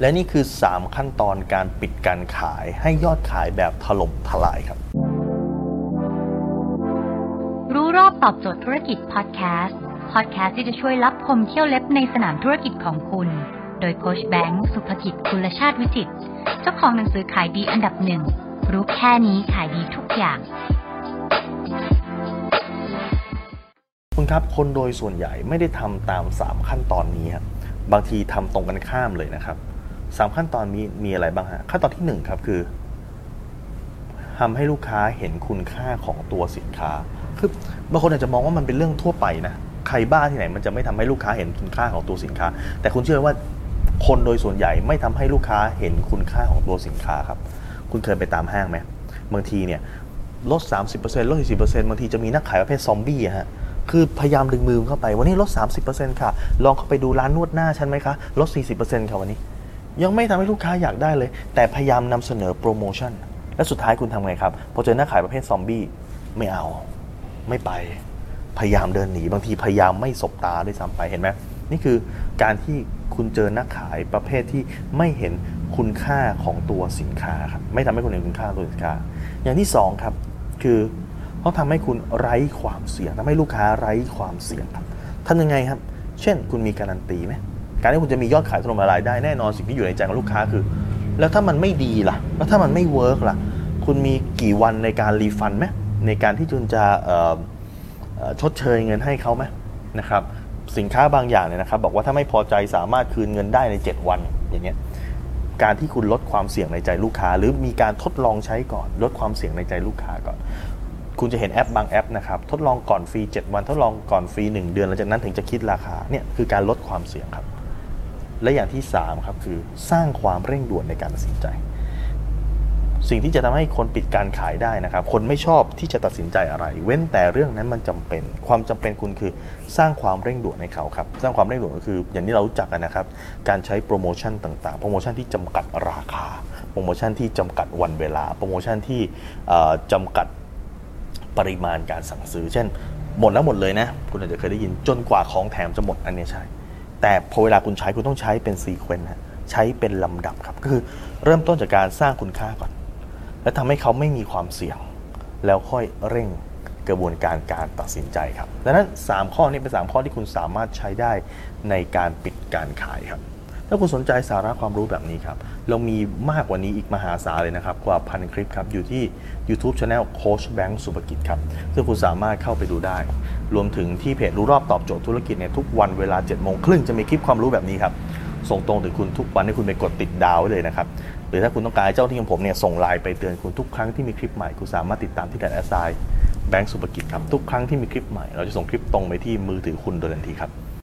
และนี่คือ 3 ขั้นตอนการปิดการขายให้ยอดขายแบบถล่มทลายครับ รู้รอบตอบโจทย์ธุรกิจพอดแคสต์พอดแคสต์ที่จะช่วยรับพมเที่ยวเล็บในสนามธุรกิจของคุณ โดยโคชแบงค์สุภกิจคุณชาติวิจิตเจ้าของหนังสือขายดีอันดับหนึ่งรู้แค่นี้ขายดีทุกอย่างคุณครับคนโดยส่วนใหญ่ไม่ได้ทำตาม 3 ขั้นตอนนี้ครับบางทีทำตรงกันข้ามเลยนะครับ สามขั้นตอนนี้มีอะไรบ้างฮะขั้นตอนที่1ครับคือทำให้ลูกค้าเห็นคุณค่าของตัวสินค้า คือบางคนอาจจะมองว่ามันเป็นเรื่องทั่วไปนะ ใครบ้าที่ไหนมันจะไม่ทำให้ลูกค้าเห็นคุณค่าของตัวสินค้า แต่คุณเชื่อว่าคนโดยส่วนใหญ่ไม่ทำให้ลูกค้าเห็นคุณค่าของตัวสินค้าครับ คุณเคยไปตามห้างไหมบางทีเนี่ยลด 30%ลด 40%บางทีจะมีนักขายประเภทซอมบี้อะฮะ คือพยายามดึงมือเข้าไป วันนี้ลด 30%ค่ะ ลองเข้าไปดูร้านนวดหน้าฉันไหมคะ ลด 40%ค่ะวันนี้ ยังไม่ทำให้ลูกค้าอยากได้เลย แต่พยายามนำเสนอโปรโมชั่น และสุดท้ายคุณทำไงครับ พอเจอหน้าขายประเภทซอมบี้ไม่เอา ไม่ไป พยายามเดินหนีบางทีพยายามไม่สบตาด้วยซ้ำไปเห็นไหมนี่คือการที่คุณเจอนักขายประเภทที่ไม่เห็นคุณค่าของตัวสินค้าครับไม่ทำให้คุณเห็นคุณค่าตัวสินค้า อย่างที่สองครับคือต้องทำให้คุณไร้ความเสี่ยงทำให้ลูกค้าไร้ความเสี่ยงครับทำยังไงครับ เช่น คุณมีการันตีไหม การที่คุณจะมียอดขายถล่มทลายได้แน่นอนสิ่งที่อยู่ในใจของลูกค้าคือ แล้วถ้ามันไม่ดีล่ะ แล้วถ้ามันไม่เวิร์กล่ะ คุณมีกี่วันในการรีฟันไหมในการที่คุณจะชดเชยเงินให้เขาไหมนะครับสินค้าบางอย่างเนี่ยนะครับ บอกว่าถ้าไม่พอใจสามารถคืนเงินได้ใน 7 วันอย่างเงี้ยการที่คุณลดความเสี่ยงในใจลูกค้า หรือมีการทดลองใช้ก่อน ลดความเสี่ยงในใจลูกค้าก่อน คุณจะเห็นแอปบางแอปนะครับทดลองก่อนฟรี 7 วันทดลองก่อนฟรี 1 เดือนหลังจากนั้นถึงจะคิดราคาเนี่ยคือการลดความเสี่ยงครับ และอย่างที่3ครับคือสร้างความเร่งด่วนในการตัดสินใจ สิ่งที่จะทำให้คนปิดการขายได้นะครับ คนไม่ชอบที่จะตัดสินใจอะไร เว้นแต่เรื่องนั้นมันจำเป็น ความจำเป็นคุณคือสร้างความเร่งด่วนให้เขาครับ สร้างความเร่งด่วนก็คือ อย่างที่เรารู้จักกันนะครับ การใช้โปรโมชั่นต่างๆ โปรโมชั่นที่จำกัดราคา โปรโมชั่นที่จำกัดวันเวลา โปรโมชั่นที่เอ่อจำกัดปริมาณการสั่งซื้อ เช่น หมดแล้วหมดเลยนะ คุณอาจจะเคยได้ยินจนกว่าของแถมจะหมดอันเนี้ยใช่ แต่พอเวลาคุณใช้คุณต้องใช้เป็น sequence นะใช้เป็นลำดับครับก็คือเริ่มต้นจากการสร้างคุณค่าก่อน และทำให้เขาไม่มีความเสี่ยง แล้วค่อยเร่งกระบวนการการตัดสินใจครับดังนั้น 3 ข้อนี้เป็น 3 ข้อที่คุณสามารถใช้ได้ในการปิดการขายครับ ถ้าคุณสนใจสาระความรู้แบบนี้ครับ เรามีมากกว่านี้อีกมหาศาลเลยนะครับ กว่าพันคลิปครับ อยู่ที่ YouTube Channel โค้ชแบงค์สุภกิจครับ ซึ่งคุณสามารถเข้าไปดูได้ รวมถึงที่เพจรู้รอบตอบโจทย์ธุรกิจเนี่ยทุกวันเวลา7จ็ดโมงครึ่งจะมีคลิปความรู้แบบนี้ครับ ส่งตรงถึงคุณทุกวันให้คุณไปกดติดดาวไว้เลยนะครับ หรือถ้าคุณต้องการเจ้าที่ของผมเนี่ยส่งไลน์ไปเตือนคุณทุกครั้งที่มีคลิปใหม่ คุณสามารถติดตามที่แดนแอสไซแบงค์สุภกิจครับทุกครั้งที่มีคลิปใหม่เราจะส่งคลิปตรงไปที่มือถือคุณโดยทันทีครับ